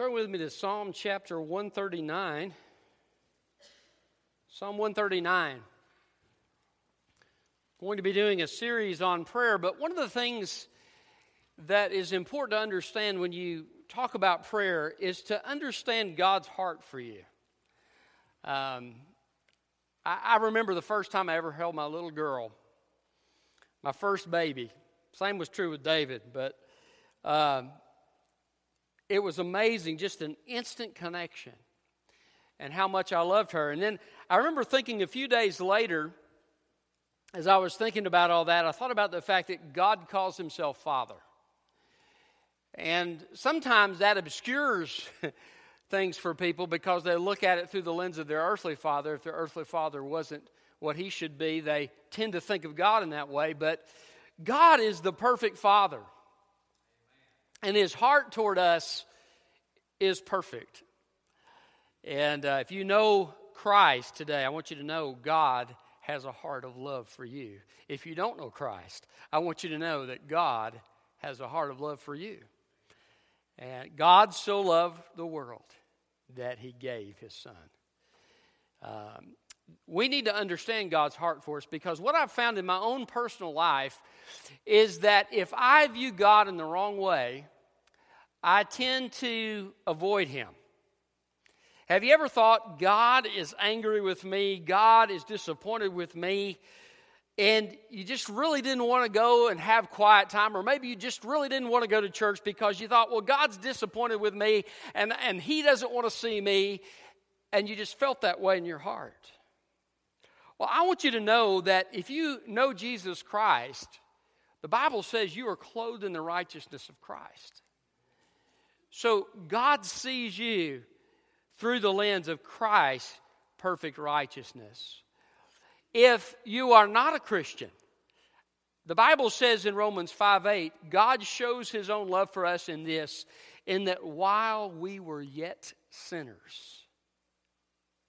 Turn with me to Psalm chapter 139. Psalm 139. Going to be doing a series on prayer, but one of the things that is important to understand when you talk about prayer is to understand God's heart for you. Um, I, I remember the first time I ever held my little girl, my first baby. Same was true with David, but. Um, it was amazing, just an instant connection and how much I loved her. And then I remember thinking a few days later, as I was thinking about all that, I thought about the fact that God calls himself Father. And sometimes that obscures things for people because they look at it through the lens of their earthly father. If their earthly father wasn't what he should be, they tend to think of God in that way. But God is the perfect father. And his heart toward us is perfect. And uh, if you know Christ today, I want you to know God has a heart of love for you. If you don't know Christ, I want you to know that God has a heart of love for you. And God so loved the world that he gave his son. Um, we need to understand God's heart for us because what I've found in my own personal life is that if I view God in the wrong way, I tend to avoid him. Have you ever thought, God is angry with me, God is disappointed with me, and you just really didn't want to go and have quiet time, or maybe you just really didn't want to go to church because you thought, well, God's disappointed with me and, and He doesn't want to see me, and you just felt that way in your heart? Well, I want you to know that if you know Jesus Christ, the Bible says you are clothed in the righteousness of Christ. So God sees you through the lens of Christ's perfect righteousness. If you are not a Christian, the Bible says in Romans 5 8, God shows his own love for us in this, in that while we were yet sinners,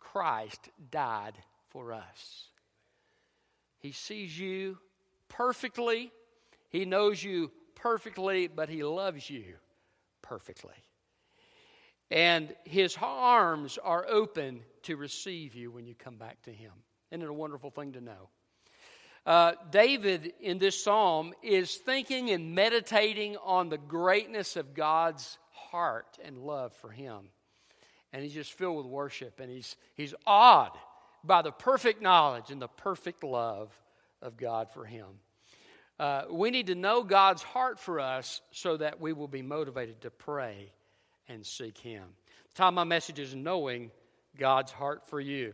Christ died for us. He sees you perfectly, He knows you perfectly, but He loves you perfectly. And his arms are open to receive you when you come back to him. Isn't it a wonderful thing to know? Uh, David in this psalm is thinking and meditating on the greatness of God's heart and love for him. And he's just filled with worship, and he's, he's awed by the perfect knowledge and the perfect love of God for him. Uh, we need to know God's heart for us so that we will be motivated to pray and seek Him. The time my message is knowing God's heart for you.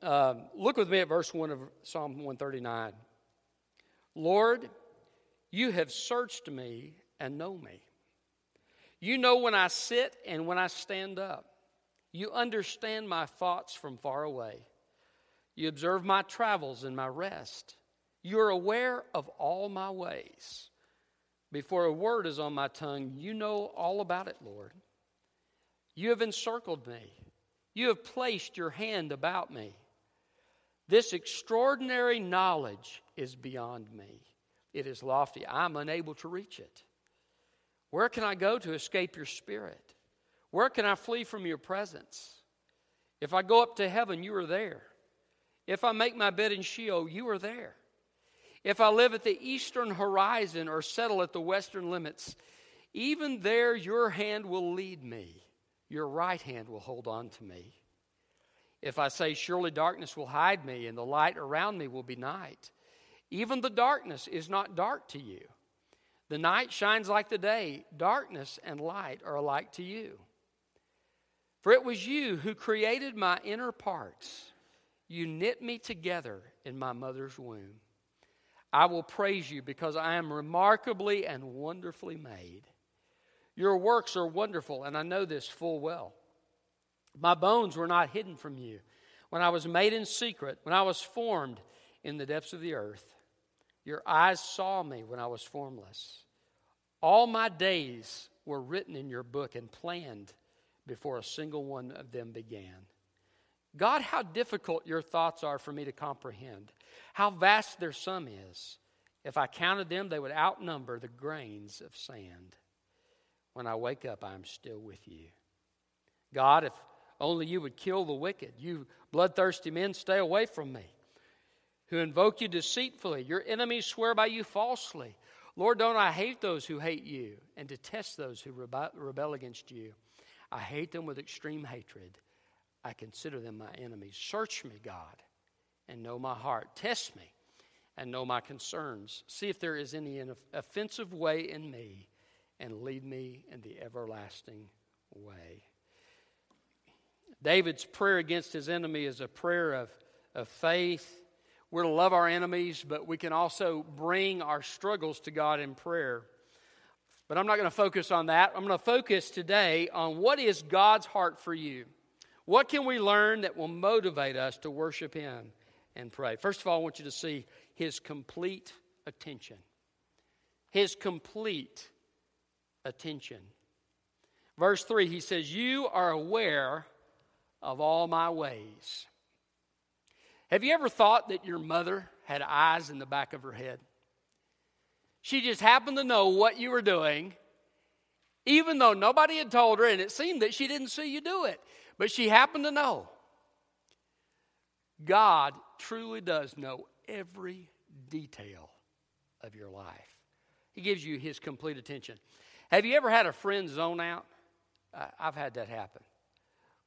Uh, look with me at verse 1 of Psalm 139. Lord, you have searched me and know me. You know when I sit and when I stand up. You understand my thoughts from far away. You observe my travels and my rest. You're aware of all my ways. Before a word is on my tongue, you know all about it, Lord. You have encircled me. You have placed your hand about me. This extraordinary knowledge is beyond me. It is lofty. I'm unable to reach it. Where can I go to escape your spirit? Where can I flee from your presence? If I go up to heaven, you are there. If I make my bed in Sheol, you are there. If I live at the eastern horizon or settle at the western limits, even there your hand will lead me, your right hand will hold on to me. If I say, Surely darkness will hide me, and the light around me will be night, even the darkness is not dark to you. The night shines like the day, darkness and light are alike to you. For it was you who created my inner parts. You knit me together in my mother's womb. I will praise you because I am remarkably and wonderfully made. Your works are wonderful, and I know this full well. My bones were not hidden from you when I was made in secret, when I was formed in the depths of the earth. Your eyes saw me when I was formless. All my days were written in your book and planned before a single one of them began. God, how difficult your thoughts are for me to comprehend. How vast their sum is. If I counted them, they would outnumber the grains of sand. when I wake up, I am still with you. God, if only you would kill the wicked, you bloodthirsty men, stay away from me. Who invoke you deceitfully, your enemies swear by you falsely. Lord, don't I hate those who hate you and detest those who rebel against you? I hate them with extreme hatred. I consider them my enemies. Search me, God, and know my heart. Test me and know my concerns. See if there is any offensive way in me, and lead me in the everlasting way. David's prayer against his enemy is a prayer of, of faith. We're to love our enemies, but we can also bring our struggles to God in prayer. But I'm not going to focus on that. I'm going to focus today on what is God's heart for you. What can we learn that will motivate us to worship Him and pray? First of all, I want you to see His complete attention. His complete attention. Verse 3, he says, You are aware of all my ways. Have you ever thought that your mother had eyes in the back of her head? She just happened to know what you were doing, even though nobody had told her, and it seemed that she didn't see you do it, but she happened to know. God truly does know every detail of your life. He gives you his complete attention. Have you ever had a friend zone out? I've had that happen.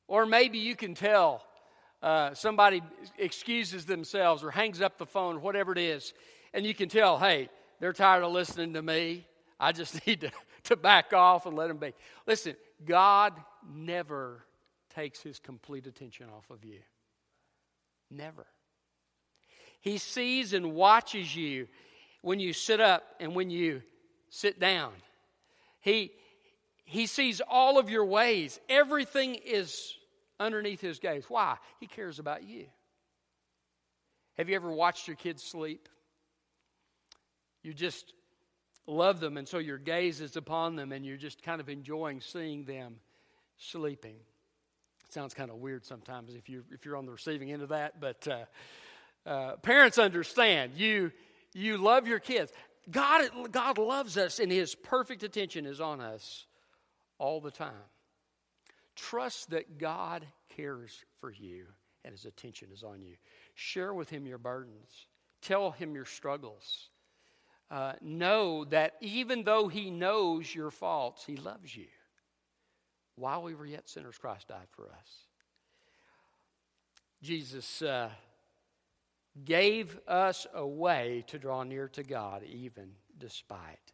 Or maybe you can tell uh, somebody excuses themselves or hangs up the phone, whatever it is, and you can tell, hey, they're tired of listening to me. I just need to, to back off and let them be. Listen, God never takes his complete attention off of you. Never. He sees and watches you when you sit up and when you sit down. He, he sees all of your ways. Everything is underneath his gaze. Why? He cares about you. Have you ever watched your kids sleep? You just love them, and so your gaze is upon them, and you're just kind of enjoying seeing them sleeping. It sounds kind of weird sometimes if you if you're on the receiving end of that, but uh, uh, parents understand. You you love your kids. God God loves us, and His perfect attention is on us all the time. Trust that God cares for you, and His attention is on you. Share with Him your burdens. Tell Him your struggles uh, know that even though He knows your faults, He loves you. While we were yet sinners, Christ died for us. Jesus uh, gave us a way to draw near to God, even despite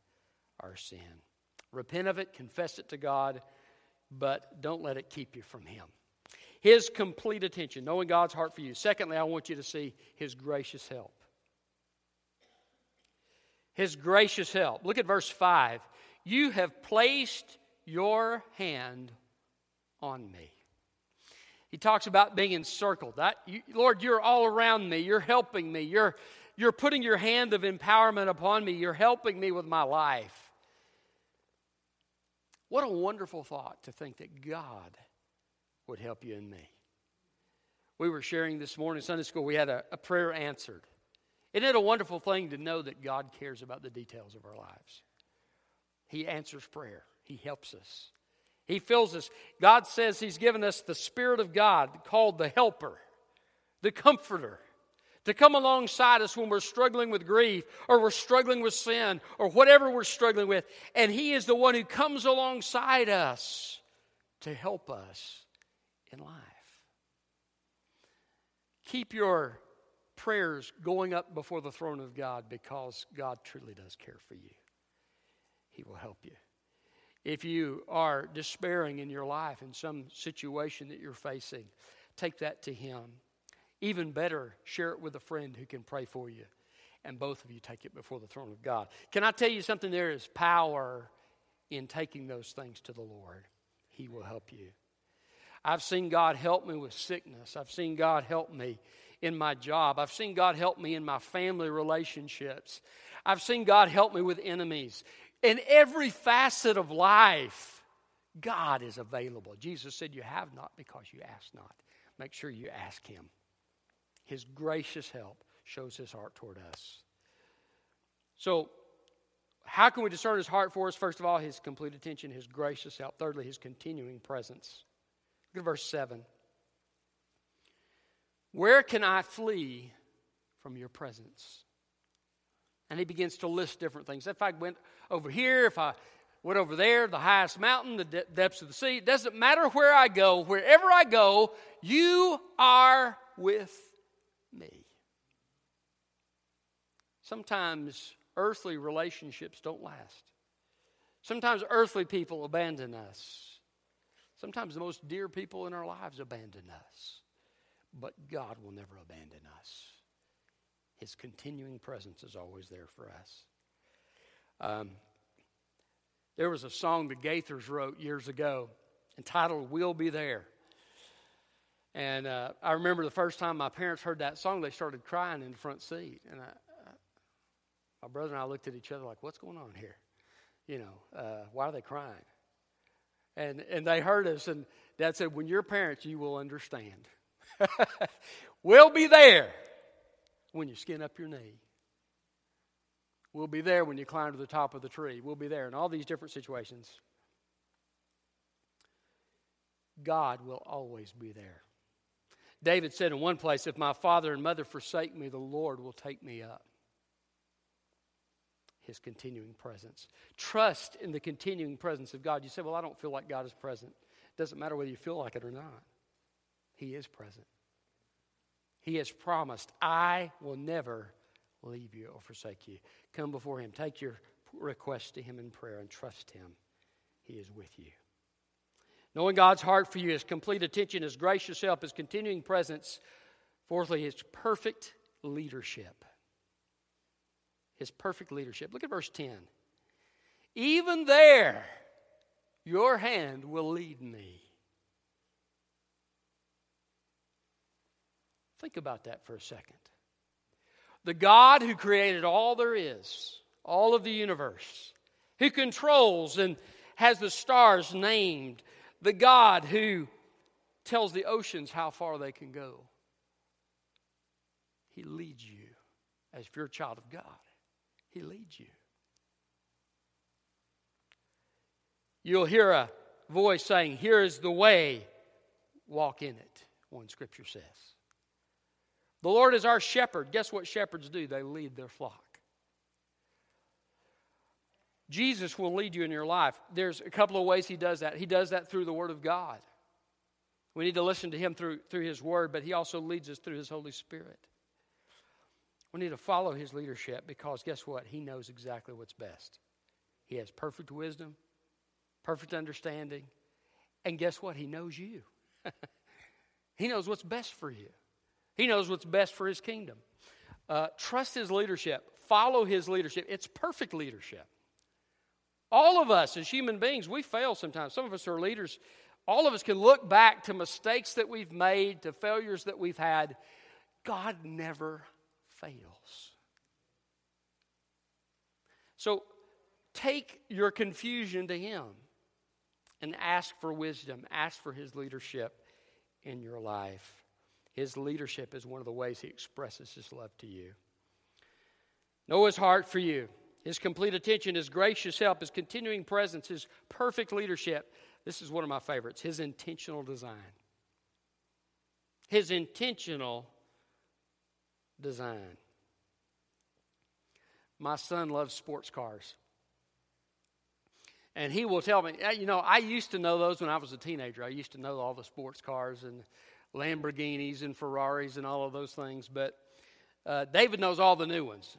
our sin. Repent of it, confess it to God, but don't let it keep you from Him. His complete attention, knowing God's heart for you. Secondly, I want you to see His gracious help his gracious help. Look at verse 5. You have placed your hand on me. He talks about being encircled. That, you, Lord, you're all around me. You're helping me. You're, you're putting your hand of empowerment upon me. You're helping me with my life. What a wonderful thought to think that God would help you and me. We were sharing this morning Sunday school, we had a, a prayer answered. Isn't it a wonderful thing to know that God cares about the details of our lives? He answers prayer, He helps us, He fills us. God says He's given us the Spirit of God called the Helper, the Comforter. To come alongside us when we're struggling with grief or we're struggling with sin or whatever we're struggling with. And He is the one who comes alongside us to help us in life. Keep your prayers going up before the throne of God because God truly does care for you. He will help you. If you are despairing in your life in some situation that you're facing, take that to Him. Even better, share it with a friend who can pray for you. And both of you take it before the throne of God. Can I tell you something? There is power in taking those things to the Lord. He will help you. I've seen God help me with sickness. I've seen God help me in my job. I've seen God help me in my family relationships. I've seen God help me with enemies. In every facet of life, God is available. Jesus said, You have not because you ask not. Make sure you ask Him. His gracious help shows His heart toward us. So, how can we discern his heart for us? First of all, his complete attention, his gracious help. Thirdly, his continuing presence. Look at verse 7. Where can I flee from your presence? And he begins to list different things. If I went over here, if I went over there, the highest mountain, the de- depths of the sea, it doesn't matter where I go, wherever I go, you are with me. Sometimes earthly relationships don't last. Sometimes earthly people abandon us. Sometimes the most dear people in our lives abandon us. But God will never abandon us. His continuing presence is always there for us. Um, there was a song the Gaithers wrote years ago entitled We'll Be There. And uh, I remember the first time my parents heard that song, they started crying in the front seat. And I, my brother and I looked at each other like, what's going on here? You know, uh, why are they crying? And, and they heard us, and Dad said, when you're parents, you will understand. we'll be there when you skin up your knee. We'll be there when you climb to the top of the tree. We'll be there in all these different situations. God will always be there. David said in one place, If my father and mother forsake me, the Lord will take me up. His continuing presence. Trust in the continuing presence of God. You say, Well, I don't feel like God is present. It doesn't matter whether you feel like it or not. He is present. He has promised, I will never leave you or forsake you. Come before Him. Take your request to Him in prayer and trust Him. He is with you. Knowing God's heart for you, His complete attention, His gracious help, His continuing presence. Fourthly, His perfect leadership. His perfect leadership. Look at verse 10. Even there, your hand will lead me. Think about that for a second. The God who created all there is, all of the universe, who controls and has the stars named, the God who tells the oceans how far they can go. He leads you as if you're a child of God. He leads you. You'll hear a voice saying, Here is the way, walk in it, one scripture says. The Lord is our shepherd. Guess what shepherds do? They lead their flock. Jesus will lead you in your life. There's a couple of ways he does that. He does that through the Word of God. We need to listen to him through, through his Word, but he also leads us through his Holy Spirit. We need to follow his leadership because guess what? He knows exactly what's best. He has perfect wisdom, perfect understanding, and guess what? He knows you. he knows what's best for you. He knows what's best for his kingdom. Uh, trust his leadership, follow his leadership. It's perfect leadership. All of us as human beings, we fail sometimes. Some of us are leaders. All of us can look back to mistakes that we've made, to failures that we've had. God never fails. So take your confusion to Him and ask for wisdom, ask for His leadership in your life. His leadership is one of the ways he expresses his love to you. Know his heart for you, his complete attention, his gracious help, his continuing presence, his perfect leadership. This is one of my favorites his intentional design. His intentional design. My son loves sports cars. And he will tell me, you know, I used to know those when I was a teenager. I used to know all the sports cars and Lamborghinis and Ferraris and all of those things, but uh, David knows all the new ones.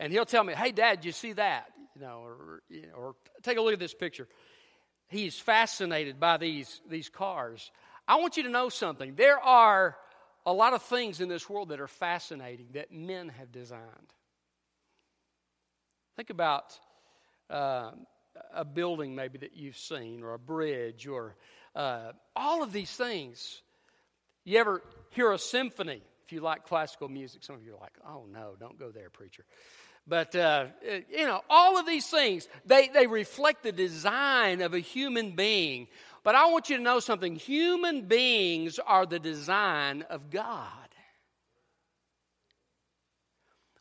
And he'll tell me, hey, Dad, you see that? You know, or, you know, or take a look at this picture. He's fascinated by these, these cars. I want you to know something. There are a lot of things in this world that are fascinating that men have designed. Think about uh, a building maybe that you've seen, or a bridge, or uh, all of these things you ever hear a symphony? If you like classical music, some of you are like, oh no, don't go there, preacher. But, uh, you know, all of these things, they, they reflect the design of a human being. But I want you to know something human beings are the design of God.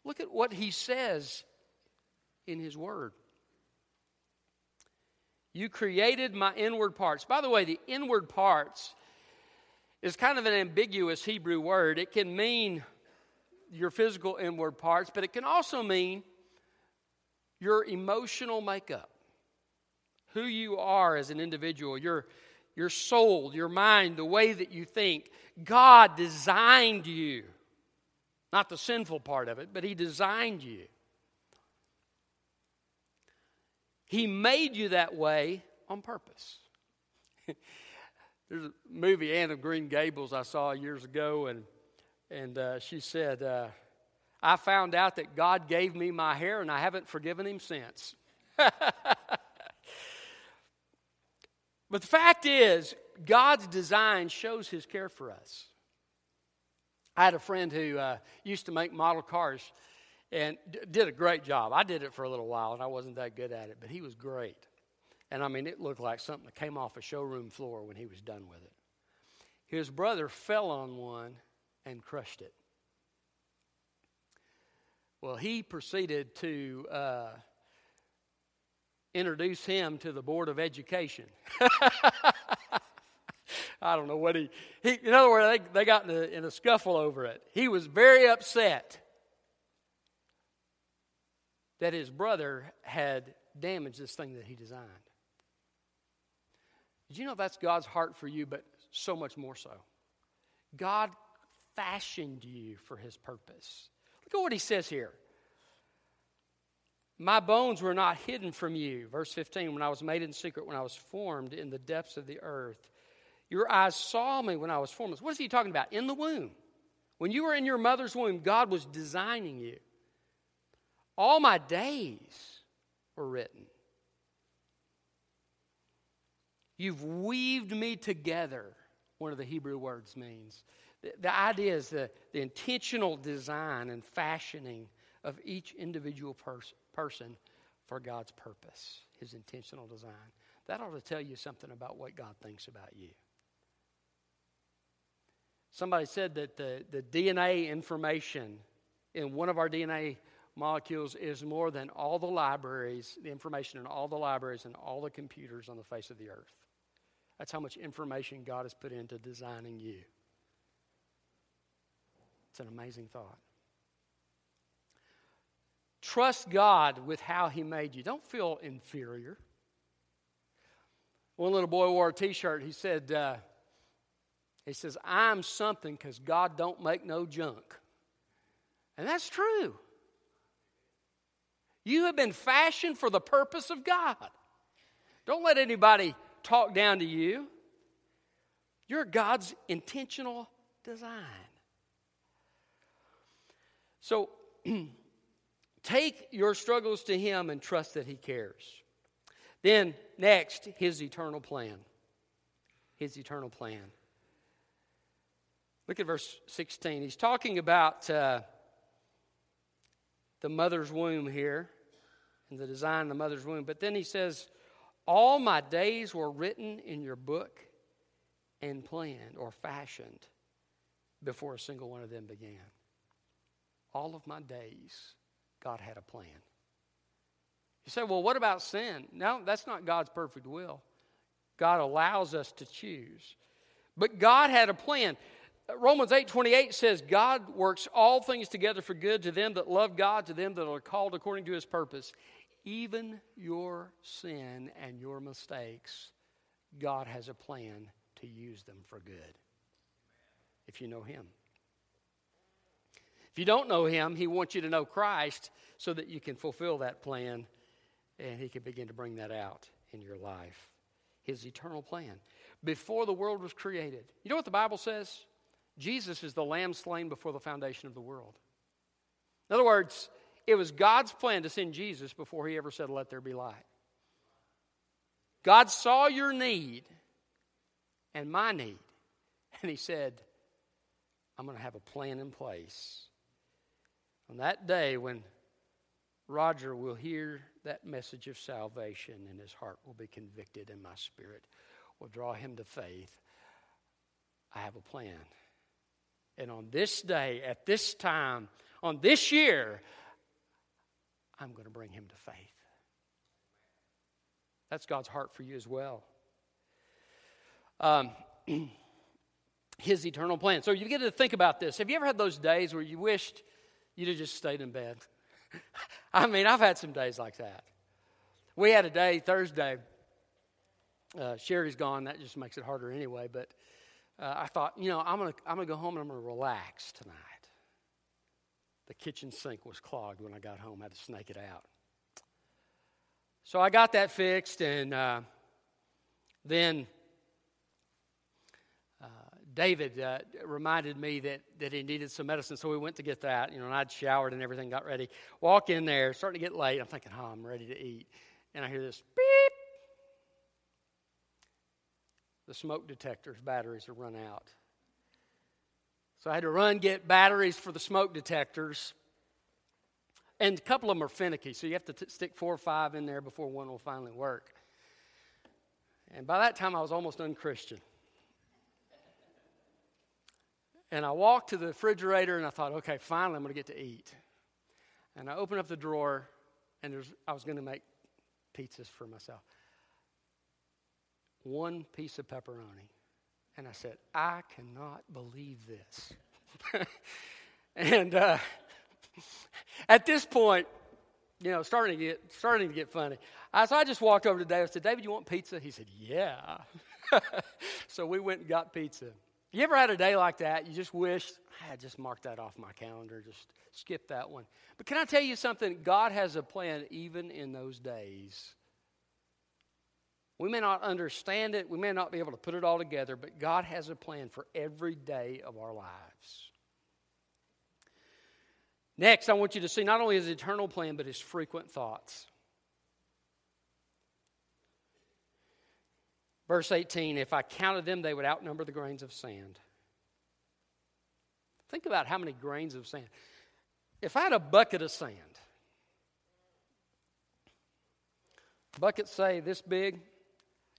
Look at what he says in His Word. You created my inward parts. By the way, the inward parts is kind of an ambiguous Hebrew word. It can mean your physical inward parts, but it can also mean your emotional makeup, who you are as an individual, your, your soul, your mind, the way that you think. God designed you. Not the sinful part of it, but He designed you. He made you that way on purpose. There's a movie, Anne of Green Gables, I saw years ago, and, and uh, she said, uh, I found out that God gave me my hair, and I haven't forgiven Him since. but the fact is, God's design shows His care for us. I had a friend who uh, used to make model cars and d- did a great job. I did it for a little while, and I wasn't that good at it, but he was great. And I mean, it looked like something that came off a showroom floor when he was done with it. His brother fell on one and crushed it. Well, he proceeded to uh, introduce him to the Board of Education. I don't know what he, he in other words, they, they got in a, in a scuffle over it. He was very upset that his brother had damaged this thing that he designed. Did you know that's God's heart for you, but so much more so? God fashioned you for his purpose. Look at what he says here. My bones were not hidden from you. Verse 15, when I was made in secret, when I was formed in the depths of the earth. Your eyes saw me when I was formed. What is he talking about? In the womb. When you were in your mother's womb, God was designing you. All my days were written. You've weaved me together, one of the Hebrew words means. The, the idea is the, the intentional design and fashioning of each individual pers- person for God's purpose, his intentional design. That ought to tell you something about what God thinks about you. Somebody said that the, the DNA information in one of our DNA molecules is more than all the libraries, the information in all the libraries and all the computers on the face of the earth. That's how much information God has put into designing you. It's an amazing thought. Trust God with how He made you. Don't feel inferior. One little boy wore a T-shirt. He said, uh, "He says I'm something because God don't make no junk," and that's true. You have been fashioned for the purpose of God. Don't let anybody talk down to you. You're God's intentional design. So take your struggles to Him and trust that He cares. Then, next, His eternal plan. His eternal plan. Look at verse 16. He's talking about uh, the mother's womb here and the design of the mother's womb. But then he says, All my days were written in your book and planned or fashioned before a single one of them began. All of my days, God had a plan. You say, well, what about sin? No, that's not God's perfect will. God allows us to choose. But God had a plan. Romans 8 28 says, God works all things together for good to them that love God, to them that are called according to his purpose. Even your sin and your mistakes, God has a plan to use them for good. If you know him. If you don't know him, he wants you to know Christ so that you can fulfill that plan and he can begin to bring that out in your life. His eternal plan. Before the world was created. You know what the Bible says? Jesus is the lamb slain before the foundation of the world. In other words, it was God's plan to send Jesus before he ever said, Let there be light. God saw your need and my need, and he said, I'm going to have a plan in place. On that day when Roger will hear that message of salvation and his heart will be convicted and my spirit will draw him to faith, I have a plan. And on this day, at this time, on this year, I'm going to bring him to faith. That's God's heart for you as well. Um, his eternal plan. So you get to think about this. Have you ever had those days where you wished you'd have just stayed in bed? I mean, I've had some days like that. We had a day Thursday. Uh, Sherry's gone. That just makes it harder anyway. But uh, I thought, you know, I'm gonna I'm gonna go home and I'm gonna relax tonight. The kitchen sink was clogged when I got home. I had to snake it out. So I got that fixed, and uh, then uh, David uh, reminded me that, that he needed some medicine, so we went to get that. You know, and I'd showered and everything, got ready. Walk in there, starting to get late. I'm thinking, oh, I'm ready to eat. And I hear this beep. The smoke detector's batteries have run out. So I had to run get batteries for the smoke detectors. And a couple of them are finicky, so you have to t- stick four or five in there before one will finally work. And by that time, I was almost unchristian. And I walked to the refrigerator and I thought, okay, finally, I'm going to get to eat. And I opened up the drawer, and I was going to make pizzas for myself. One piece of pepperoni. And I said, I cannot believe this. and uh, at this point, you know, starting to get starting to get funny. I, so I just walked over to David. I said, "David, you want pizza?" He said, "Yeah." so we went and got pizza. You ever had a day like that? You just wish I had just marked that off my calendar, just skip that one. But can I tell you something? God has a plan even in those days. We may not understand it, we may not be able to put it all together, but God has a plan for every day of our lives. Next, I want you to see not only his eternal plan, but his frequent thoughts. Verse 18 If I counted them, they would outnumber the grains of sand. Think about how many grains of sand. If I had a bucket of sand, bucket say this big,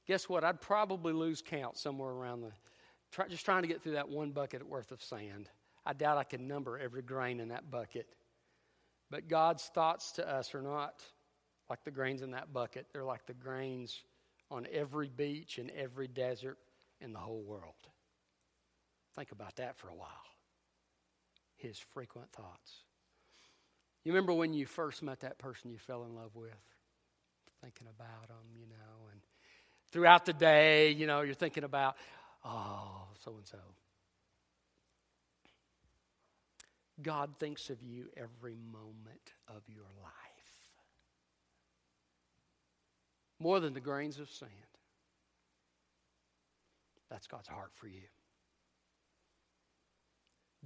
guess what? I'd probably lose count somewhere around the, try, just trying to get through that one bucket worth of sand. I doubt I can number every grain in that bucket. But God's thoughts to us are not like the grains in that bucket, they're like the grains on every beach and every desert in the whole world. Think about that for a while. His frequent thoughts. You remember when you first met that person you fell in love with? Thinking about them, you know, throughout the day, you know, you're thinking about, oh, so and so. God thinks of you every moment of your life. More than the grains of sand. That's God's heart for you.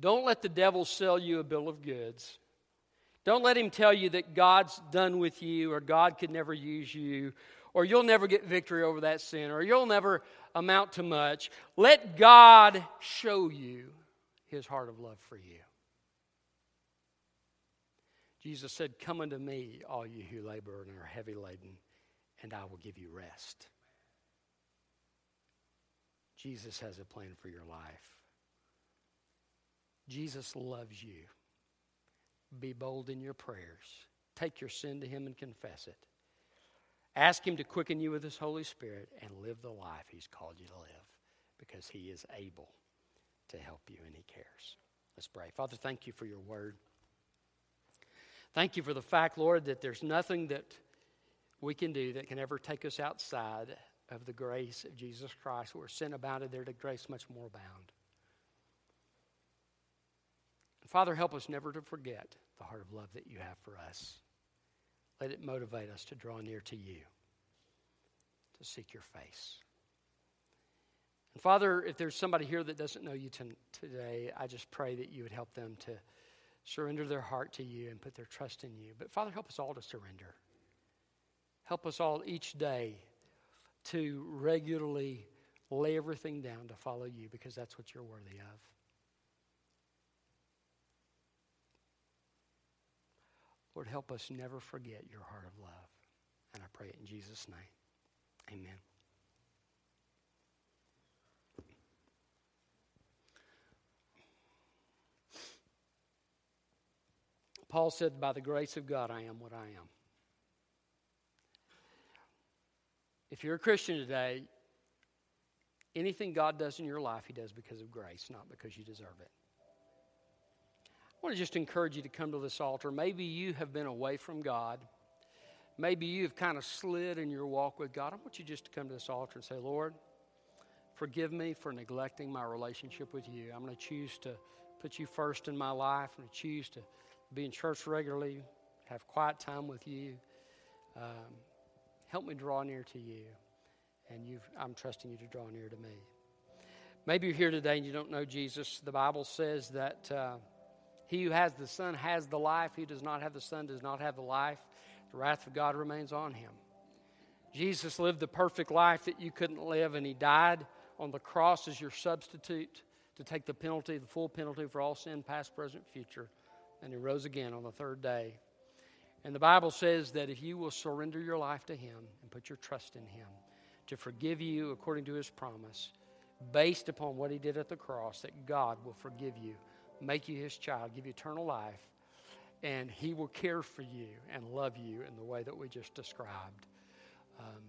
Don't let the devil sell you a bill of goods. Don't let him tell you that God's done with you or God could never use you or you'll never get victory over that sin or you'll never amount to much. Let God show you his heart of love for you. Jesus said, Come unto me, all you who labor and are heavy laden, and I will give you rest. Jesus has a plan for your life. Jesus loves you. Be bold in your prayers. Take your sin to Him and confess it. Ask Him to quicken you with His Holy Spirit and live the life He's called you to live because He is able to help you and He cares. Let's pray. Father, thank you for your word. Thank you for the fact, Lord, that there's nothing that we can do that can ever take us outside of the grace of Jesus Christ. Where sin abounded, there to grace much more abound. Father, help us never to forget the heart of love that you have for us. Let it motivate us to draw near to you, to seek your face. And Father, if there's somebody here that doesn't know you today, I just pray that you would help them to surrender their heart to you and put their trust in you. But Father, help us all to surrender. Help us all each day to regularly lay everything down to follow you because that's what you're worthy of. Lord, help us never forget your heart of love. And I pray it in Jesus' name. Amen. Paul said, By the grace of God, I am what I am. If you're a Christian today, anything God does in your life, He does because of grace, not because you deserve it. I want to just encourage you to come to this altar. Maybe you have been away from God. Maybe you've kind of slid in your walk with God. I want you just to come to this altar and say, Lord, forgive me for neglecting my relationship with you. I'm going to choose to put you first in my life. I'm going to choose to be in church regularly, have quiet time with you. Um, help me draw near to you. And I'm trusting you to draw near to me. Maybe you're here today and you don't know Jesus. The Bible says that uh, he who has the Son has the life. He does not have the Son does not have the life. The wrath of God remains on him. Jesus lived the perfect life that you couldn't live, and he died on the cross as your substitute to take the penalty, the full penalty for all sin, past, present, future. And he rose again on the third day. And the Bible says that if you will surrender your life to him and put your trust in him to forgive you according to his promise, based upon what he did at the cross, that God will forgive you, make you his child, give you eternal life, and he will care for you and love you in the way that we just described. Um,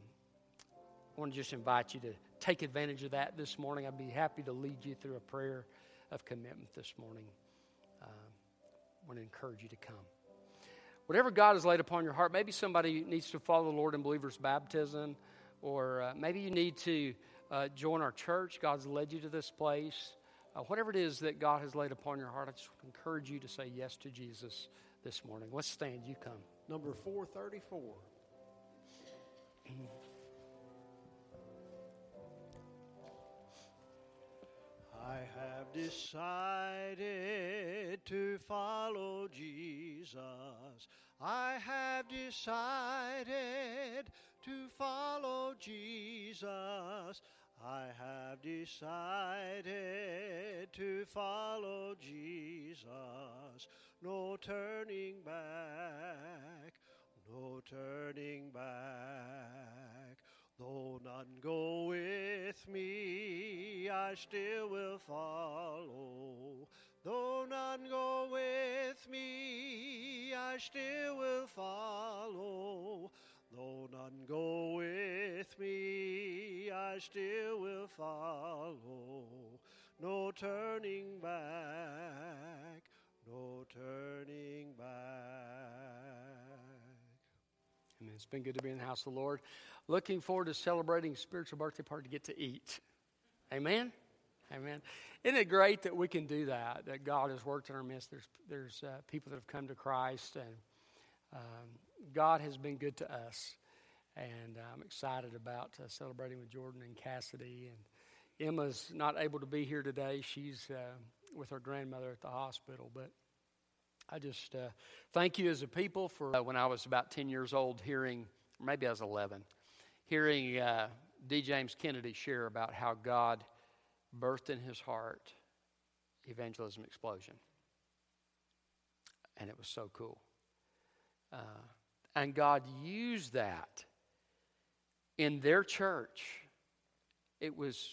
I want to just invite you to take advantage of that this morning. I'd be happy to lead you through a prayer of commitment this morning. Um, I want to encourage you to come. Whatever God has laid upon your heart, maybe somebody needs to follow the Lord in believer's baptism, or uh, maybe you need to uh, join our church. God's led you to this place. Uh, whatever it is that God has laid upon your heart, I just encourage you to say yes to Jesus this morning. Let's stand. You come. Number 434. I have decided to follow Jesus. I have decided to follow Jesus. I have decided to follow Jesus. No turning back, no turning back. Though none go with me, I still will follow. Though none go with me, I still will follow. Still will follow. No turning back, no turning back. Amen. It's been good to be in the house of the Lord. Looking forward to celebrating spiritual birthday party to get to eat. Amen. Amen. Isn't it great that we can do that? That God has worked in our midst. There's there's uh, people that have come to Christ, and um, God has been good to us. And uh, I'm excited about uh, celebrating with Jordan and Cassidy. And Emma's not able to be here today. She's uh, with her grandmother at the hospital. But I just uh, thank you as a people for uh, when I was about 10 years old hearing, maybe I was 11, hearing D. James Kennedy share about how God birthed in his heart evangelism explosion. And it was so cool. Uh, and God used that in their church. It was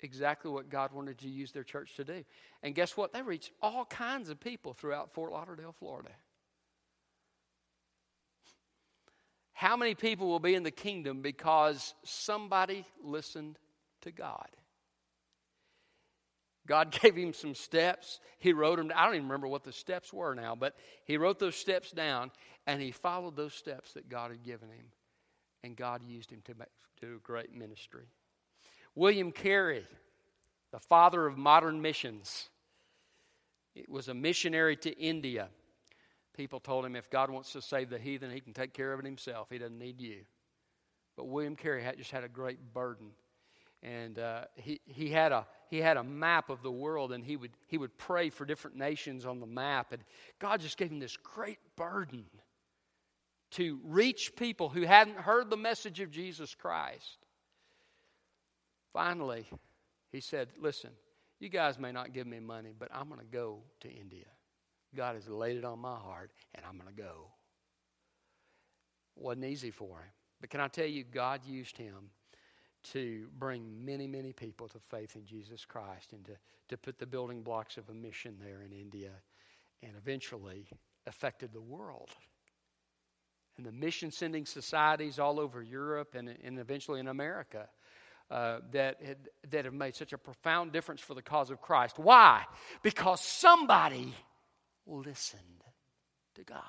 exactly what God wanted to use their church to do. And guess what? They reached all kinds of people throughout Fort Lauderdale, Florida. How many people will be in the kingdom because somebody listened to God? God gave him some steps. He wrote them. I don't even remember what the steps were now, but he wrote those steps down and he followed those steps that God had given him. And God used him to do a great ministry. William Carey, the father of modern missions, it was a missionary to India. People told him if God wants to save the heathen, he can take care of it himself. He doesn't need you. But William Carey had, just had a great burden. And uh, he, he had a he had a map of the world and he would, he would pray for different nations on the map. And God just gave him this great burden to reach people who hadn't heard the message of Jesus Christ. Finally, he said, Listen, you guys may not give me money, but I'm going to go to India. God has laid it on my heart, and I'm going to go. Wasn't easy for him. But can I tell you, God used him to bring many, many people to faith in Jesus Christ and to, to put the building blocks of a mission there in India. And eventually, affected the world. And the mission sending societies all over Europe and, and eventually in America uh, that, had, that have made such a profound difference for the cause of Christ. Why? Because somebody listened to God.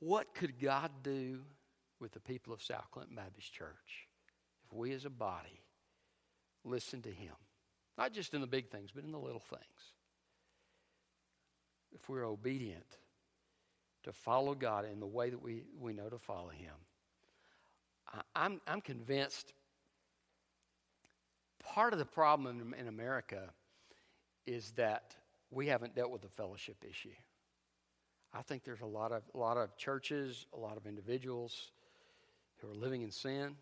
What could God do with the people of South Clinton Baptist Church if we as a body listen to Him? Not just in the big things, but in the little things. If we're obedient to follow God in the way that we, we know to follow Him, I, I'm, I'm convinced part of the problem in, in America is that we haven't dealt with the fellowship issue. I think there's a lot of a lot of churches, a lot of individuals who are living in sin,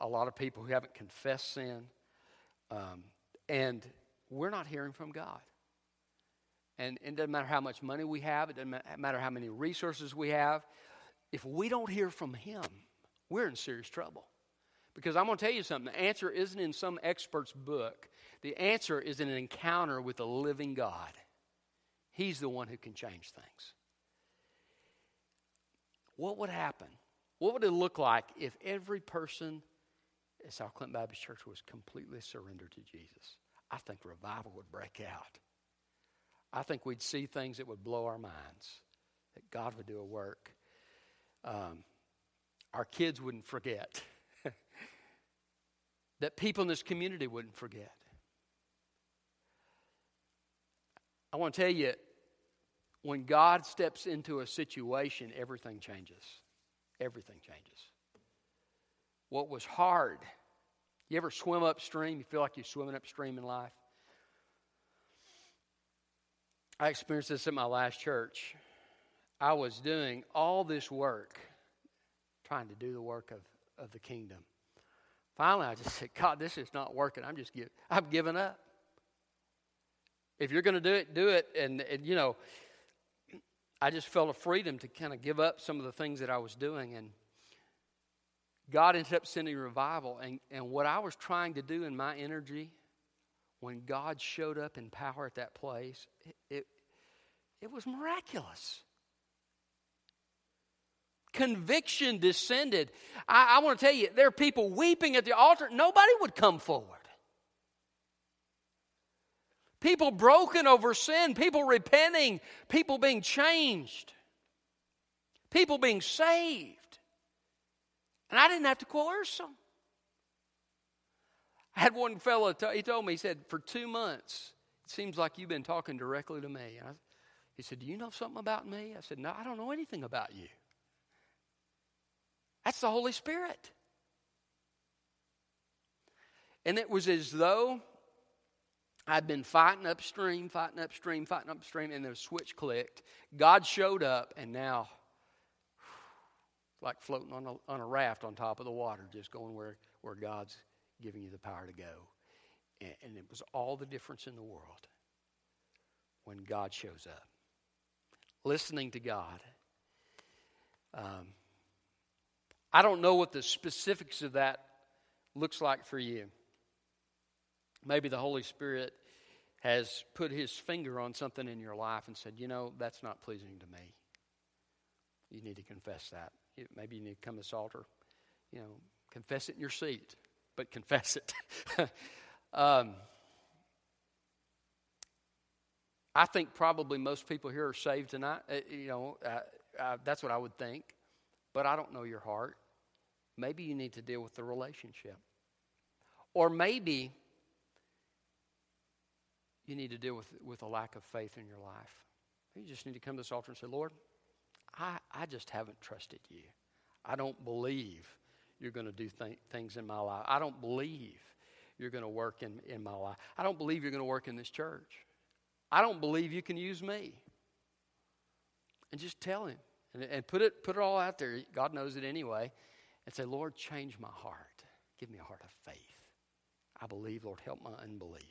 a lot of people who haven't confessed sin, um, and we're not hearing from God. And, it doesn't matter how much money we have, it doesn't matter how many resources we have. If we don't hear from Him, we're in serious trouble. Because I'm going to tell you something the answer isn't in some expert's book, the answer is in an encounter with the living God. He's the one who can change things. What would happen? What would it look like if every person at South Clinton Baptist Church was completely surrendered to Jesus? I think revival would break out. I think we'd see things that would blow our minds, that God would do a work. Um, our kids wouldn't forget, that people in this community wouldn't forget. I want to tell you, when God steps into a situation, everything changes. Everything changes. What was hard, you ever swim upstream? You feel like you're swimming upstream in life? I experienced this at my last church. I was doing all this work, trying to do the work of, of the kingdom. Finally, I just said, God, this is not working. I'm just give, I've given up. If you're going to do it, do it. And, and, you know, I just felt a freedom to kind of give up some of the things that I was doing. And God ended up sending revival. And, and what I was trying to do in my energy, when God showed up in power at that place, it, it, it was miraculous. Conviction descended. I, I want to tell you, there are people weeping at the altar. Nobody would come forward. People broken over sin, people repenting, people being changed, people being saved. And I didn't have to coerce them. I had one fellow, he told me, he said, for two months, it seems like you've been talking directly to me. I, he said, Do you know something about me? I said, No, I don't know anything about you. That's the Holy Spirit. And it was as though I'd been fighting upstream, fighting upstream, fighting upstream, and the switch clicked. God showed up, and now, like floating on a, on a raft on top of the water, just going where, where God's giving you the power to go. And, and it was all the difference in the world when God shows up. Listening to God. Um, I don't know what the specifics of that looks like for you. Maybe the Holy Spirit has put his finger on something in your life and said, you know, that's not pleasing to me. You need to confess that. Maybe you need to come to this altar, you know, confess it in your seat, but confess it. um, I think probably most people here are saved tonight. Uh, you know, uh, uh, that's what I would think. But I don't know your heart. Maybe you need to deal with the relationship. Or maybe you need to deal with, with a lack of faith in your life. You just need to come to this altar and say, Lord, I, I just haven't trusted you. I don't believe you're going to do th- things in my life. I don't believe you're going to work in, in my life. I don't believe you're going to work in this church. I don't believe you can use me. And just tell him and, and put, it, put it all out there. God knows it anyway. And say, Lord, change my heart. Give me a heart of faith. I believe, Lord, help my unbelief.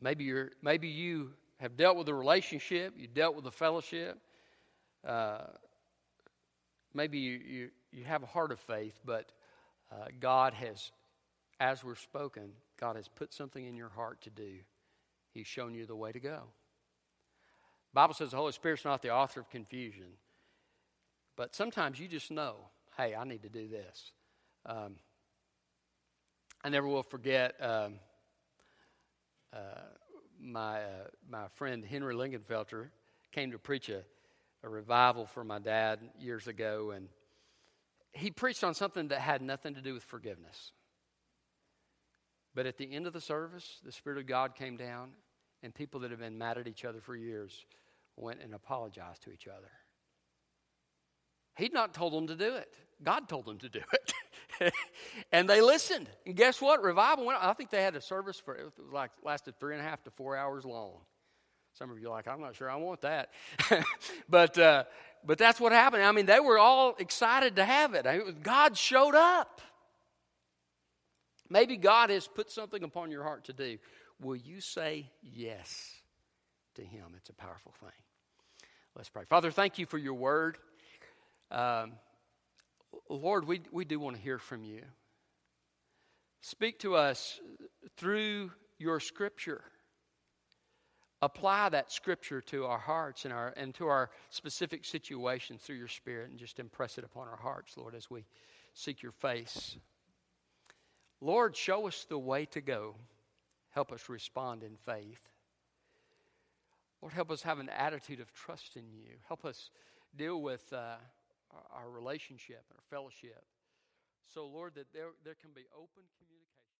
Maybe, you're, maybe you have dealt with a relationship, you dealt with a fellowship. Uh, maybe you, you, you, have a heart of faith, but uh, God has, as we're spoken, God has put something in your heart to do. He's shown you the way to go. Bible says the Holy Spirit's not the author of confusion, but sometimes you just know, hey, I need to do this. Um, I never will forget um, uh, my uh, my friend Henry Lingenfelter came to preach a, a revival for my dad years ago, and he preached on something that had nothing to do with forgiveness. But at the end of the service, the Spirit of God came down, and people that had been mad at each other for years went and apologized to each other. He'd not told them to do it. God told them to do it. and they listened. And guess what? Revival went. on. I think they had a service for it was like lasted three and a half to four hours long. Some of you are like, I'm not sure I want that. but uh, but that's what happened. I mean, they were all excited to have it. God showed up. Maybe God has put something upon your heart to do. Will you say yes to Him? It's a powerful thing. Let's pray. Father, thank you for your word. Um, Lord, we, we do want to hear from you. Speak to us through your scripture. Apply that scripture to our hearts and, our, and to our specific situations through your spirit and just impress it upon our hearts, Lord, as we seek your face. Lord, show us the way to go. Help us respond in faith. Lord, help us have an attitude of trust in you. Help us deal with uh, our relationship and our fellowship. So, Lord, that there, there can be open communication.